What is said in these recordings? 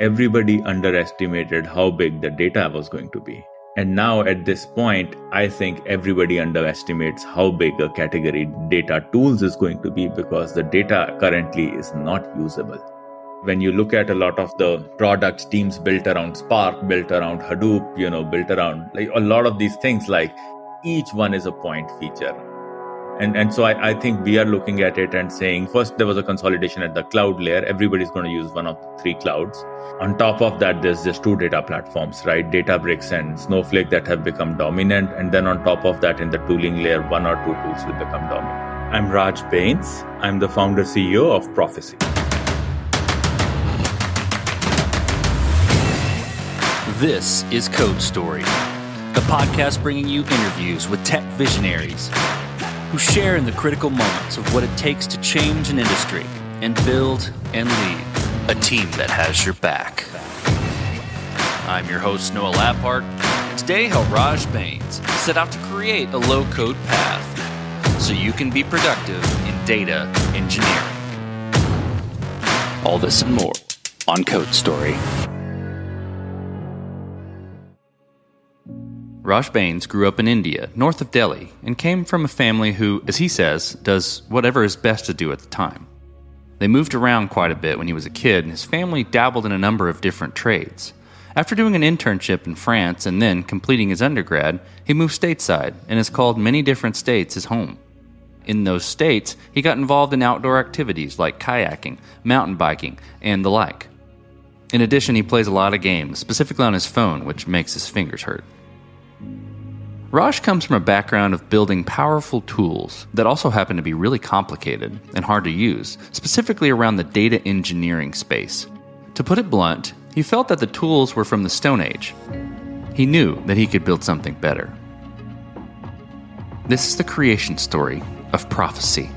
everybody underestimated how big the data was going to be. And now at this point, I think everybody underestimates how big a category data tools is going to be because the data currently is not usable. When you look at a lot of the products, teams built around Spark, built around Hadoop, you know, built around like a lot of these things, like each one is a point feature and, and so I, I think we are looking at it and saying first there was a consolidation at the cloud layer. Everybody's going to use one of the three clouds. On top of that, there's just two data platforms, right? Databricks and Snowflake that have become dominant. And then on top of that, in the tooling layer, one or two tools will become dominant. I'm Raj Bains. I'm the founder CEO of Prophecy. This is Code Story, the podcast bringing you interviews with tech visionaries who share in the critical moments of what it takes to change an industry and build and lead a team that has your back. I'm your host, Noah Labhart, and today help Raj Bains set out to create a low code path so you can be productive in data engineering. All this and more on Code Story. Raj Bains grew up in India, north of Delhi, and came from a family who, as he says, does whatever is best to do at the time. They moved around quite a bit when he was a kid, and his family dabbled in a number of different trades. After doing an internship in France and then completing his undergrad, he moved stateside and has called many different states his home. In those states, he got involved in outdoor activities like kayaking, mountain biking, and the like. In addition, he plays a lot of games, specifically on his phone, which makes his fingers hurt. Raj comes from a background of building powerful tools that also happen to be really complicated and hard to use, specifically around the data engineering space. To put it blunt, he felt that the tools were from the Stone Age. He knew that he could build something better. This is the creation story of prophecy.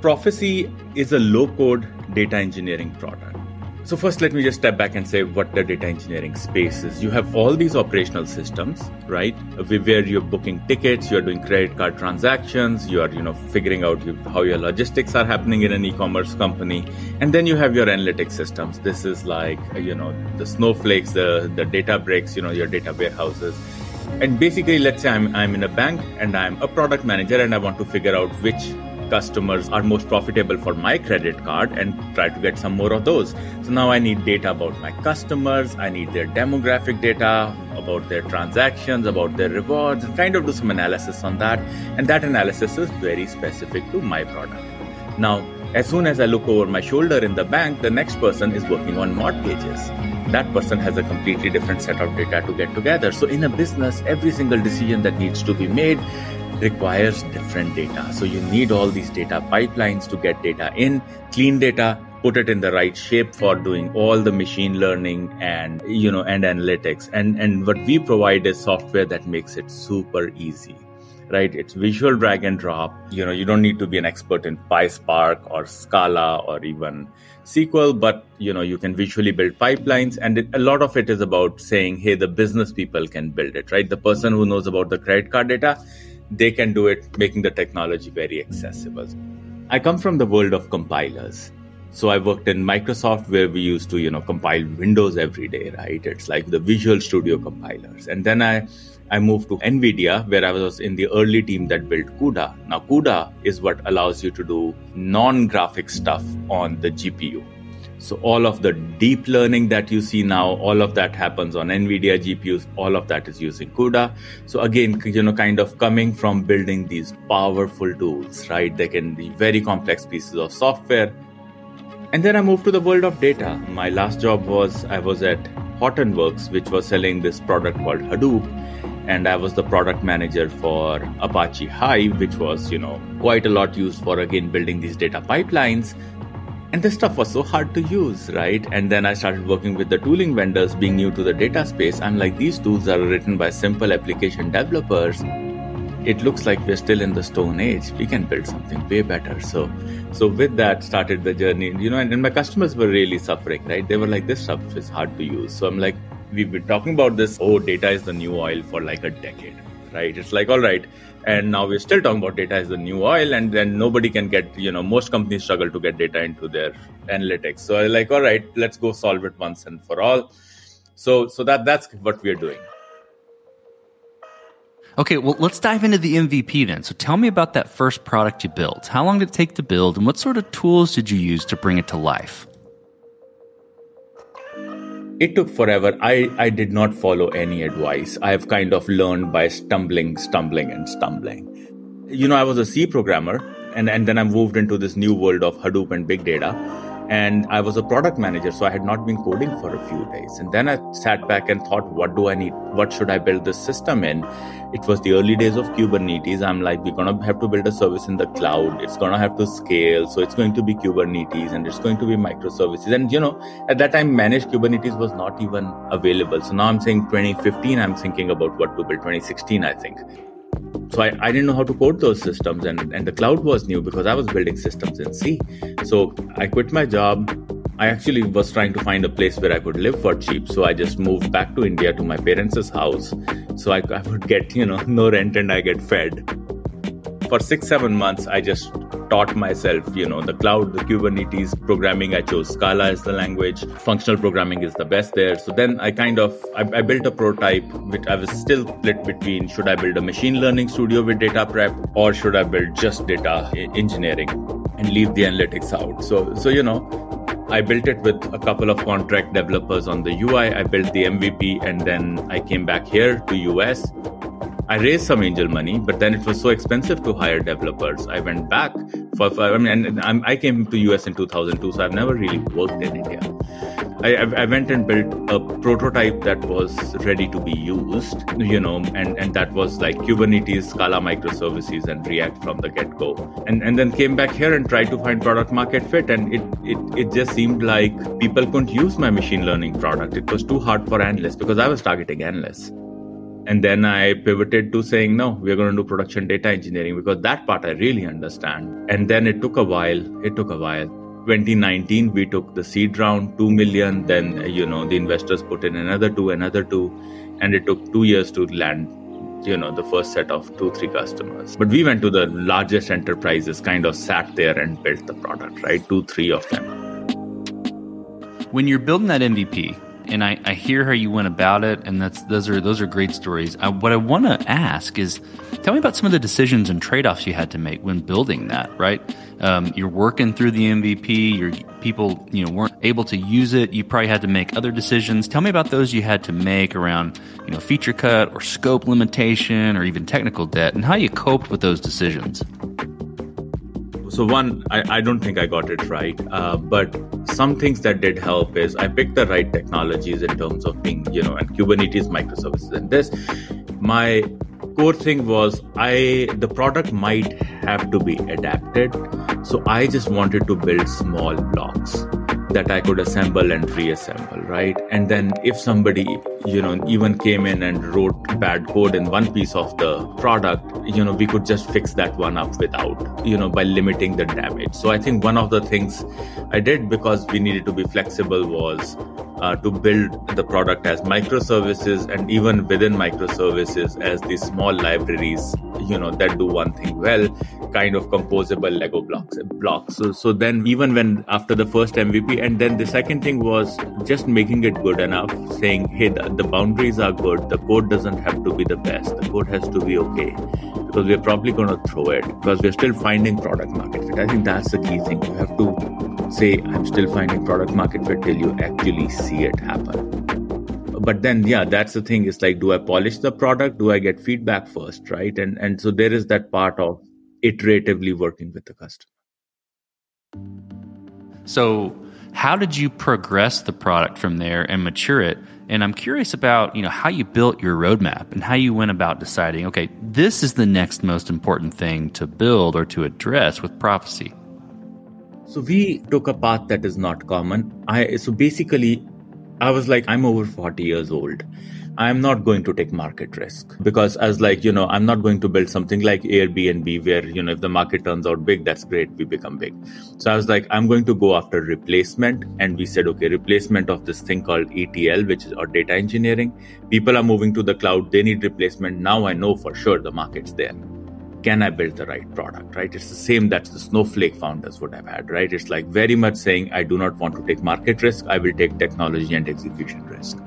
Prophecy is a low code data engineering product. So first, let me just step back and say what the data engineering space is. You have all these operational systems, right? Where you're booking tickets, you're doing credit card transactions, you are, you know, figuring out how your logistics are happening in an e-commerce company, and then you have your analytics systems. This is like, you know, the snowflakes, the the Databricks, you know, your data warehouses. And basically, let's say I'm I'm in a bank and I'm a product manager and I want to figure out which customers are most profitable for my credit card and try to get some more of those. So now I need data about my customers, I need their demographic data, about their transactions, about their rewards, and kind of do some analysis on that. And that analysis is very specific to my product. Now, as soon as I look over my shoulder in the bank, the next person is working on mortgages. That person has a completely different set of data to get together. So, in a business, every single decision that needs to be made requires different data. So you need all these data pipelines to get data in, clean data, put it in the right shape for doing all the machine learning and you know and analytics. And and what we provide is software that makes it super easy. Right? It's visual drag and drop. You know, you don't need to be an expert in PySpark or Scala or even SQL, but you know, you can visually build pipelines. And it, a lot of it is about saying, hey, the business people can build it, right? The person who knows about the credit card data they can do it, making the technology very accessible. I come from the world of compilers. So I worked in Microsoft where we used to, you know, compile Windows every day, right? It's like the Visual Studio compilers. And then I I moved to NVIDIA where I was in the early team that built CUDA. Now CUDA is what allows you to do non-graphic stuff on the GPU. So all of the deep learning that you see now, all of that happens on NVIDIA GPUs. All of that is using CUDA. So again, you know, kind of coming from building these powerful tools, right? They can be very complex pieces of software. And then I moved to the world of data. My last job was I was at Hortonworks, which was selling this product called Hadoop. And I was the product manager for Apache Hive, which was, you know, quite a lot used for again building these data pipelines and this stuff was so hard to use, right? And then I started working with the tooling vendors, being new to the data space. I'm like, these tools are written by simple application developers. It looks like we're still in the stone age. We can build something way better. So, so with that started the journey, you know, and, and my customers were really suffering, right? They were like, this stuff is hard to use. So I'm like, we've been talking about this. Oh, data is the new oil for like a decade, right? It's like, all right, and now we're still talking about data as the new oil and then nobody can get you know most companies struggle to get data into their analytics so i like all right let's go solve it once and for all so so that that's what we're doing Okay, well, let's dive into the MVP then. So tell me about that first product you built. How long did it take to build, and what sort of tools did you use to bring it to life? It took forever. I, I did not follow any advice. I have kind of learned by stumbling, stumbling, and stumbling. You know, I was a C programmer, and, and then I moved into this new world of Hadoop and big data and i was a product manager so i had not been coding for a few days. And then i sat back and thought what do i need? What should i build this system in? It was the early days of kubernetes. I'm like we're going to have to build a service in the cloud. It's going to have to scale. So it's going to be kubernetes and it's going to be microservices. And you know at that time managed kubernetes was not even available. So now i'm saying 2015 i'm thinking about what to build. 2016 i think so I, I didn't know how to code those systems and, and the cloud was new because i was building systems in c. So i quit my job. I actually was trying to find a place where i could live for cheap. So i just moved back to india to my parents' house. So I, I would get you know no rent and i get fed for six seven months i just taught myself, you know, the cloud, the Kubernetes programming. I chose Scala as the language. Functional programming is the best there. So then I kind of I, I built a prototype which I was still split between should I build a machine learning studio with data prep or should I build just data engineering and leave the analytics out. So so you know, I built it with a couple of contract developers on the UI. I built the MVP and then I came back here to US I raised some angel money, but then it was so expensive to hire developers. I went back for, for I mean, and I'm, i came to US in 2002, so I've never really worked in India. I, I, went and built a prototype that was ready to be used, you know, and, and that was like Kubernetes, Scala microservices, and React from the get go. And, and then came back here and tried to find product market fit. And it, it, it just seemed like people couldn't use my machine learning product. It was too hard for analysts because I was targeting analysts. And then I pivoted to saying, no, we're going to do production data engineering because that part I really understand. And then it took a while. It took a while. 2019, we took the seed round, 2 million. Then, you know, the investors put in another two, another two. And it took two years to land you know the first set of two three customers but we went to the largest enterprises kind of sat there and built the product right two three of them when you're building that mvp and I, I hear how you went about it, and that's those are those are great stories. I, what I want to ask is, tell me about some of the decisions and trade offs you had to make when building that. Right, um, you're working through the MVP. Your people, you know, weren't able to use it. You probably had to make other decisions. Tell me about those you had to make around, you know, feature cut or scope limitation or even technical debt, and how you coped with those decisions. So one, I, I don't think I got it right, uh, but some things that did help is I picked the right technologies in terms of being, you know, and Kubernetes microservices. And this, my core thing was I the product might have to be adapted, so I just wanted to build small blocks that I could assemble and reassemble, right? And then if somebody, you know, even came in and wrote bad code in one piece of the product, you know, we could just fix that one up without, you know, by limiting the damage. So I think one of the things I did because we needed to be flexible was uh, to build the product as microservices and even within microservices as these small libraries you know that do one thing well kind of composable lego blocks blocks. So, so then even when after the first mvp and then the second thing was just making it good enough saying hey the, the boundaries are good. The code doesn't have to be the best. The code has to be okay because we're probably going to throw it because we're still finding product market fit. I think that's the key thing. You have to say i'm still finding product market fit till you actually see it happen. But then yeah that's the thing. Is like do i polish the product? Do i get feedback first right? And and so there is that part of iteratively working with the customer. So how did you progress the product from there and mature it and i'm curious about you know how you built your roadmap and how you went about deciding okay this is the next most important thing to build or to address with prophecy. So we took a path that is not common. I so basically I was like, I'm over 40 years old. I'm not going to take market risk because I was like, you know, I'm not going to build something like Airbnb where, you know, if the market turns out big, that's great. We become big. So I was like, I'm going to go after replacement. And we said, okay, replacement of this thing called ETL, which is our data engineering. People are moving to the cloud. They need replacement. Now I know for sure the market's there. Can I build the right product, right? It's the same that the Snowflake founders would have had, right? It's like very much saying, I do not want to take market risk. I will take technology and execution risk.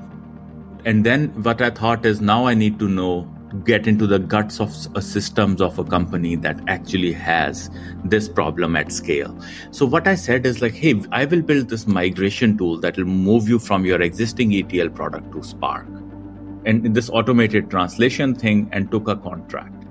And then what I thought is now I need to know, get into the guts of a uh, systems of a company that actually has this problem at scale. So what I said is like, hey, I will build this migration tool that will move you from your existing ETL product to Spark. And this automated translation thing and took a contract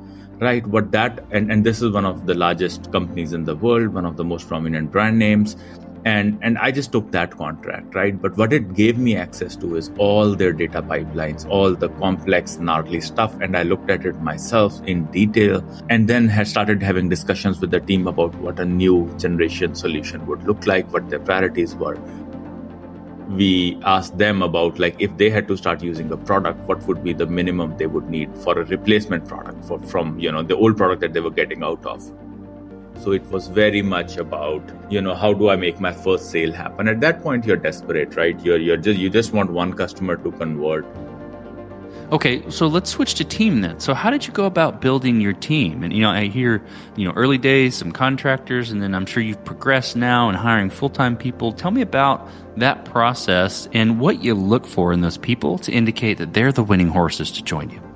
right what that and, and this is one of the largest companies in the world one of the most prominent brand names and and i just took that contract right? But what it gave me access to is all their data pipelines all the complex gnarly stuff and i looked at it myself in detail and then had started having discussions with the team about what a new generation solution would look like what their priorities were we asked them about like if they had to start using a product what would be the minimum they would need for a replacement product for from you know the old product that they were getting out of. So it was very much about you know how do i make my first sale happen? At that point you're desperate right? You're you're just you just want one customer to convert Okay, so let's switch to team then. So how did you go about building your team? And you know, I hear, you know, early days, some contractors, and then I'm sure you've progressed now in hiring full-time people. Tell me about that process and what you look for in those people to indicate that they're the winning horses to join you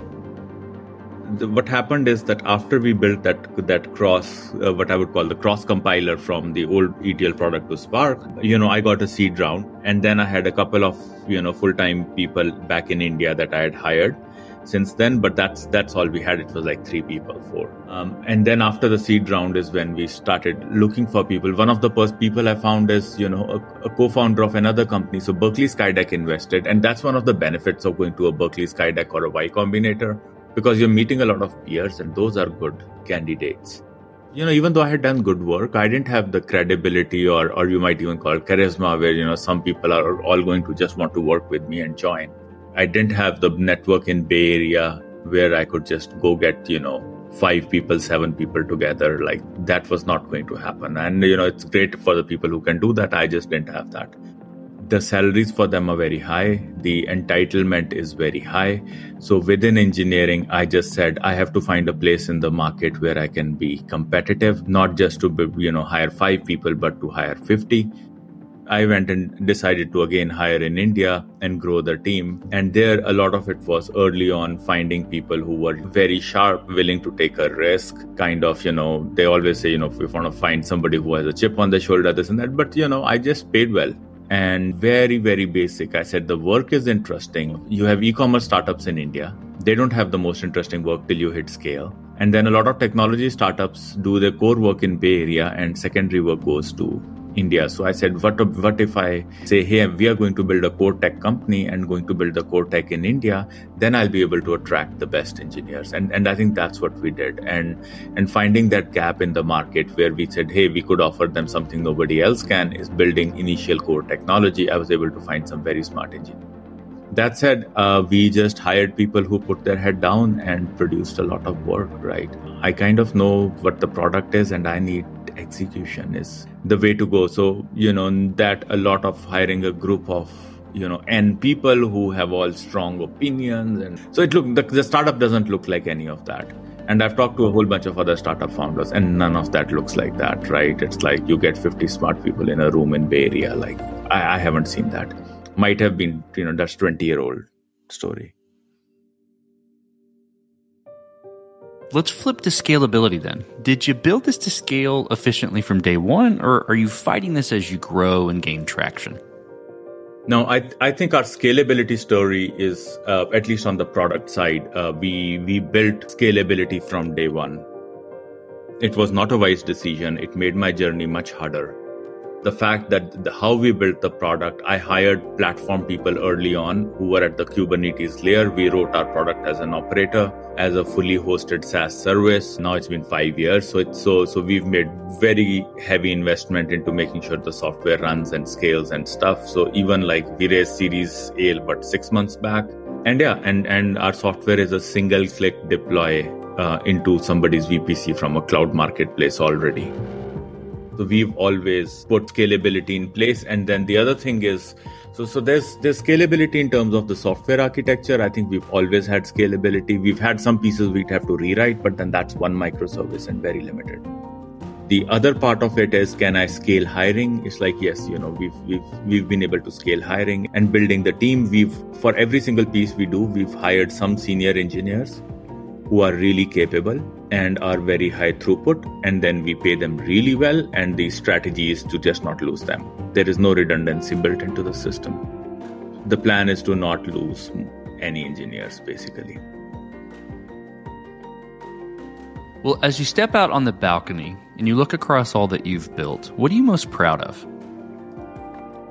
the, what happened is that after we built that that cross, uh, what I would call the cross compiler from the old ETL product to Spark, you know, I got a seed round, and then I had a couple of you know full time people back in India that I had hired since then. But that's that's all we had. It was like three people, four. Um, and then after the seed round is when we started looking for people. One of the first people I found is you know a, a co-founder of another company. So Berkeley Skydeck invested, and that's one of the benefits of going to a Berkeley Skydeck or a Y Combinator because you're meeting a lot of peers and those are good candidates. You know even though i had done good work i didn't have the credibility or or you might even call it charisma where you know some people are all going to just want to work with me and join. I didn't have the network in bay area where i could just go get you know five people seven people together. Like that was not going to happen. And you know it's great for the people who can do that. I just didn't have that the salaries for them are very high the entitlement is very high so within engineering i just said i have to find a place in the market where i can be competitive not just to you know hire 5 people but to hire 50 I went and decided to again hire in India and grow the team. And there, a lot of it was early on finding people who were very sharp, willing to take a risk. Kind of, you know, they always say, you know, if we want to find somebody who has a chip on the shoulder, this and that. But, you know, I just paid well and very, very basic. I said the work is interesting. You have e commerce startups in India. They don't have the most interesting work till you hit scale. And then a lot of technology startups do their core work in Bay Area and secondary work goes to India. So I said, what, what if I say, hey, we are going to build a core tech company and going to build the core tech in India, then I'll be able to attract the best engineers. And, and I think that's what we did. And, and finding that gap in the market where we said, hey, we could offer them something nobody else can is building initial core technology. I was able to find some very smart engineers. That said, uh, we just hired people who put their head down and produced a lot of work, right? I kind of know what the product is and I need execution is the way to go. So, you know, that a lot of hiring a group of you know and people who have all strong opinions and so it look the, the startup doesn't look like any of that. And i've talked to a whole bunch of other startup founders and none of that looks like that right? It's like you get 50 smart people in a room in bay area like i, I haven't seen that. Might have been you know that's 20 year old story Let's flip to scalability then. Did you build this to scale efficiently from day one, or are you fighting this as you grow and gain traction? No, I I think our scalability story is uh, at least on the product side. Uh, we we built scalability from day one. It was not a wise decision. It made my journey much harder the fact that the, how we built the product, I hired platform people early on who were at the Kubernetes layer. We wrote our product as an operator, as a fully hosted SaaS service. Now it's been five years, so it's so so we've made very heavy investment into making sure the software runs and scales and stuff. So even like we raised Series A, but six months back, and yeah, and and our software is a single click deploy uh, into somebody's VPC from a cloud marketplace already So we've always put scalability in place. And then the other thing is, so so there's there's scalability in terms of the software architecture. I think we've always had scalability. We've had some pieces we'd have to rewrite, but then that's one microservice and very limited. The other part of it is can I scale hiring? It's like yes, you know, we've we've we've been able to scale hiring and building the team. We've for every single piece we do, we've hired some senior engineers who are really capable and are very high throughput and then we pay them really well and the strategy is to just not lose them. There is no redundancy built into the system. The plan is to not lose any engineers basically. Well as you step out on the balcony and you look across all that you've built what are you most proud of?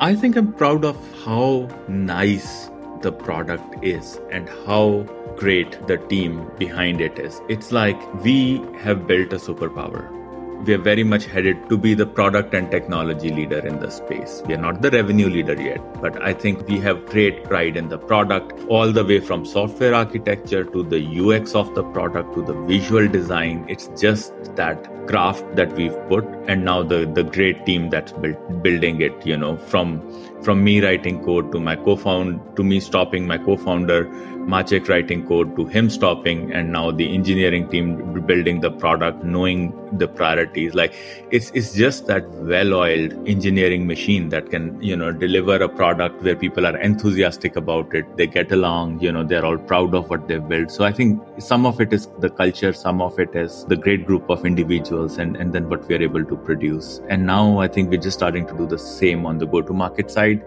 I think i'm proud of how nice the product is and how great the team behind it is. It's like we have built a superpower. We are very much headed to be the product and technology leader in the space. We are not the revenue leader yet, but I think we have great pride in the product, all the way from software architecture to the UX of the product to the visual design. It's just that craft that we've put and now the the great team that's built, building it you know from from me writing code to my co-found to me stopping my co-founder Maciek writing code to him stopping and now the engineering team building the product knowing the priorities. Like it's it's just that well-oiled engineering machine that can you know deliver a product where people are enthusiastic about it. They get along you know they're all proud of what they've built. So i think some of it is the culture some of it is the great group of individuals and and then what we are able to produce. And now i think we're just starting to do the same on the go to market side.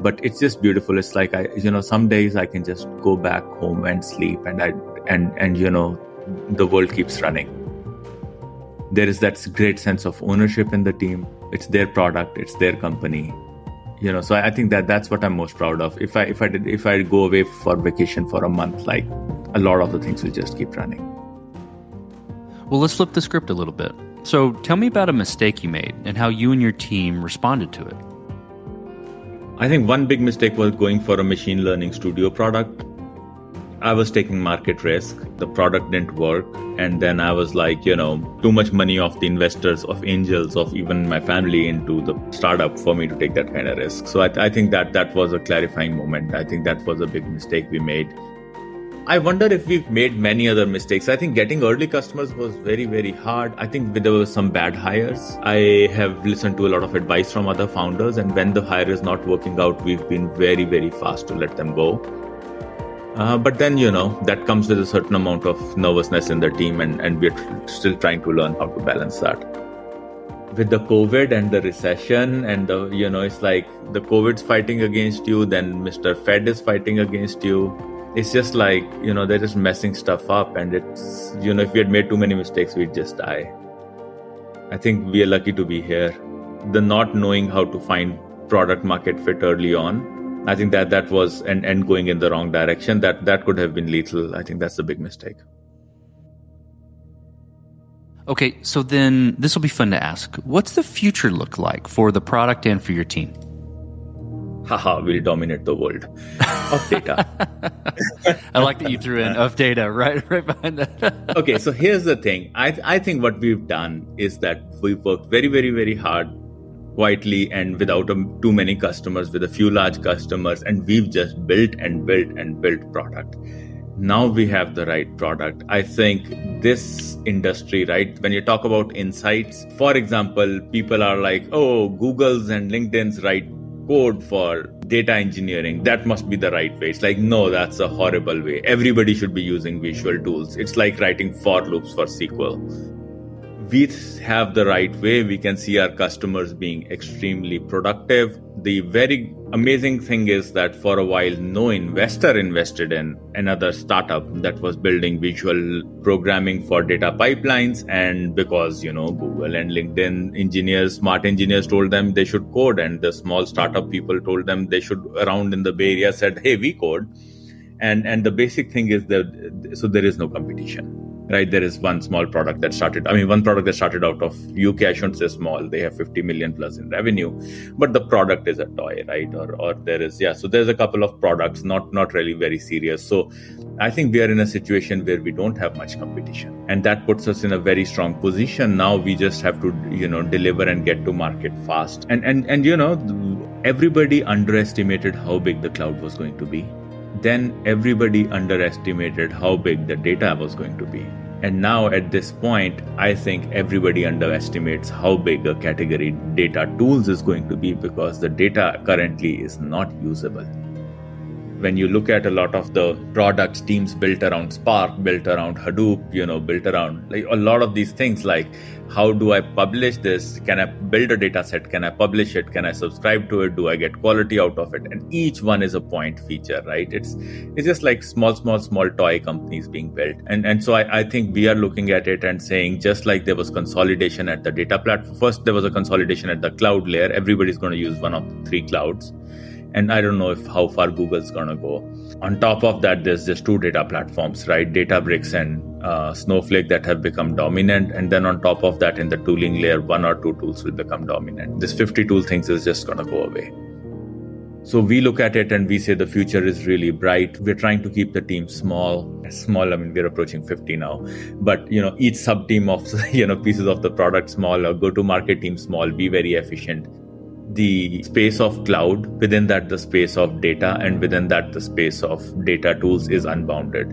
But it's just beautiful. It's like i you know some days i can just go back home and sleep and i and and you know the world keeps running. There is that great sense of ownership in the team. It's their product. It's their company. You know so i think that that's what i'm most proud of. If i if i did if i go away for vacation for a month like a lot of the things will just keep running. Well let's flip the script a little bit. So tell me about a mistake you made and how you and your team responded to it. I think one big mistake was going for a machine learning studio product. I was taking market risk. The product didn't work. And then I was like, you know, too much money of the investors, of angels, of even my family into the startup for me to take that kind of risk. So I, I think that that was a clarifying moment. I think that was a big mistake we made. I wonder if we've made many other mistakes. I think getting early customers was very, very hard. I think there were some bad hires. I have listened to a lot of advice from other founders, and when the hire is not working out, we've been very, very fast to let them go. Uh, but then, you know, that comes with a certain amount of nervousness in the team, and, and we're still trying to learn how to balance that. With the COVID and the recession, and the, you know, it's like the COVID's fighting against you, then Mr. Fed is fighting against you it's just like you know they're just messing stuff up and it's you know if we had made too many mistakes we'd just die i think we are lucky to be here the not knowing how to find product market fit early on i think that that was and and going in the wrong direction that that could have been lethal i think that's the big mistake okay so then this will be fun to ask what's the future look like for the product and for your team haha, we'll dominate the world of data. I like that you threw in of data right right behind that. okay, so here's the thing. I I think what we've done is that we've worked very, very, very hard quietly and without um, too many customers with a few large customers and we've just built and built and built product now we have the right product i think this industry write when you talk about insights for example people are like oh google's and linkedin's right code for data engineering, that must be the right way. It's like, no, that's a horrible way. Everybody should be using visual tools. It's like writing for loops for SQL we have the right way, we can see our customers being extremely productive. The very amazing thing is that for a while, no investor invested in another startup that was building visual programming for data pipelines. And because, you know, Google and LinkedIn engineers, smart engineers told them they should code, and the small startup people told them they should around in the Bay Area said, hey, we code. And, and the basic thing is that so there is no competition right? There is one small product that started, I mean, one product that started out of UK, I shouldn't say small, they have 50 million plus in revenue, but the product is a toy, right? Or, or there is, yeah, so there's a couple of products, not, not really very serious. So I think we are in a situation where we don't have much competition and that puts us in a very strong position. Now we just have to, you know, deliver and get to market fast. And, and, and, you know, everybody underestimated how big the cloud was going to be then everybody underestimated how big the data was going to be. And now at this point, I think everybody underestimates how big a category data tools is going to be because the data currently is not usable when you look at a lot of the products teams built around spark built around hadoop you know built around like a lot of these things like how do i publish this? Can i build a data set? Can i publish it? Can i subscribe to it? Do i get quality out of it? And each one is a point feature right? It's it's just like small small small toy companies being built. And and so i, I think we are looking at it and saying just like there was consolidation at the data platform first there was a consolidation at the cloud layer. Everybody's going to use one of the three clouds and i don't know if how far google's going to go on top of that there's just two data platforms right databricks and uh, snowflake that have become dominant and then on top of that in the tooling layer one or two tools will become dominant this 50 tool things is just going to go away so we look at it and we say the future is really bright. We're trying to keep the team small. Small, I mean, we're approaching 50 now. But, you know, each sub team of, you know, pieces of the product small or go to market team small, be very efficient the space of cloud, within that, the space of data, and within that, the space of data tools is unbounded.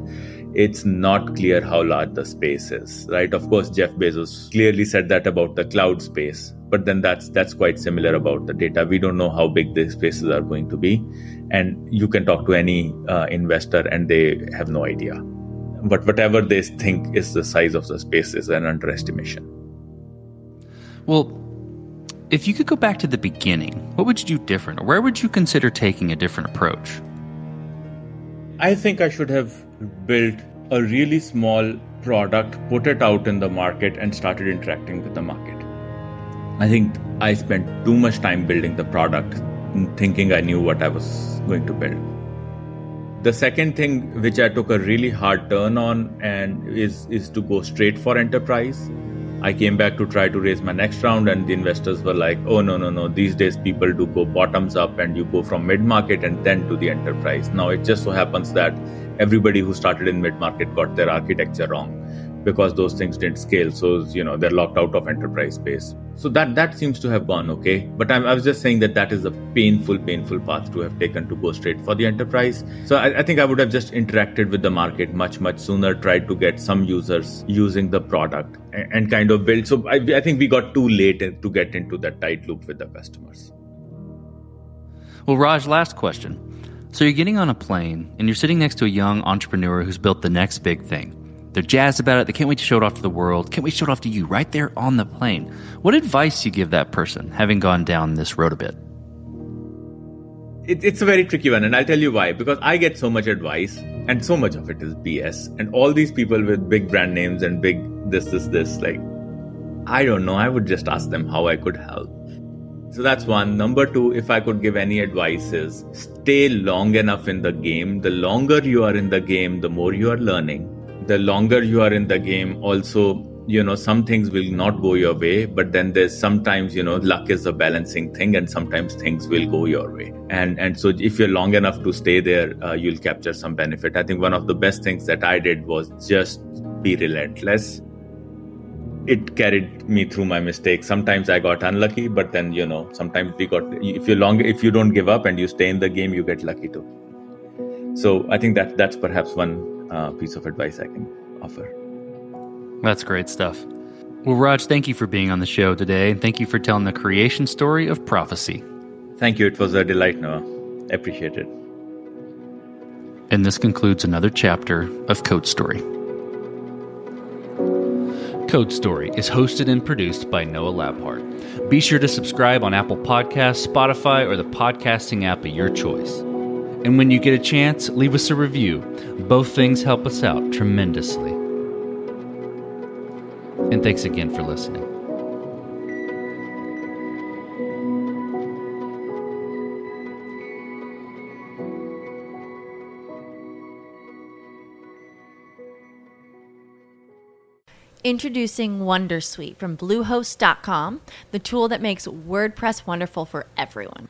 It's not clear how large the space is, right? Of course, Jeff Bezos clearly said that about the cloud space, but then that's that's quite similar about the data. We don't know how big these spaces are going to be, and you can talk to any uh, investor, and they have no idea. But whatever they think is the size of the space is an underestimation. Well, if you could go back to the beginning, what would you do different, or where would you consider taking a different approach? I think I should have built a really small product, put it out in the market, and started interacting with the market. I think I spent too much time building the product, thinking I knew what I was going to build. The second thing which I took a really hard turn on and is is to go straight for enterprise I came back to try to raise my next round, and the investors were like, oh, no, no, no. These days, people do go bottoms up and you go from mid market and then to the enterprise. Now, it just so happens that everybody who started in mid market got their architecture wrong because those things didn't scale. So, you know, they're locked out of enterprise space. So that that seems to have gone okay. But I, I was just saying that that is a painful, painful path to have taken to go straight for the enterprise. So I, I think I would have just interacted with the market much, much sooner, tried to get some users using the product and, and kind of build. So I, I think we got too late to get into that tight loop with the customers. Well, Raj, last question. So you're getting on a plane and you're sitting next to a young entrepreneur who's built the next big thing. They're jazzed about it. They can't wait to show it off to the world. Can't wait to show it off to you right there on the plane. What advice do you give that person, having gone down this road a bit? It, it's a very tricky one, and I'll tell you why. Because I get so much advice, and so much of it is BS. And all these people with big brand names and big this, this, this, like, I don't know. I would just ask them how I could help. So that's one. Number two, if I could give any advice, is stay long enough in the game. The longer you are in the game, the more you are learning the longer you are in the game also you know some things will not go your way but then there's sometimes you know luck is a balancing thing and sometimes things will go your way. And and so if you're long enough to stay there uh, you'll capture some benefit. I think one of the best things that i did was just be relentless. It carried me through my mistakes. Sometimes i got unlucky but then you know sometimes we got if you're long if you don't give up and you stay in the game you get lucky too. So i think that that's perhaps one uh, piece of advice I can offer. That's great stuff. Well, Raj, thank you for being on the show today. And thank you for telling the creation story of prophecy. Thank you. It was a delight, Noah. Appreciate it. And this concludes another chapter of Code Story. Code Story is hosted and produced by Noah Labhart. Be sure to subscribe on Apple Podcasts, Spotify, or the podcasting app of your choice. And when you get a chance, leave us a review. Both things help us out tremendously. And thanks again for listening. Introducing Wondersuite from Bluehost.com, the tool that makes WordPress wonderful for everyone.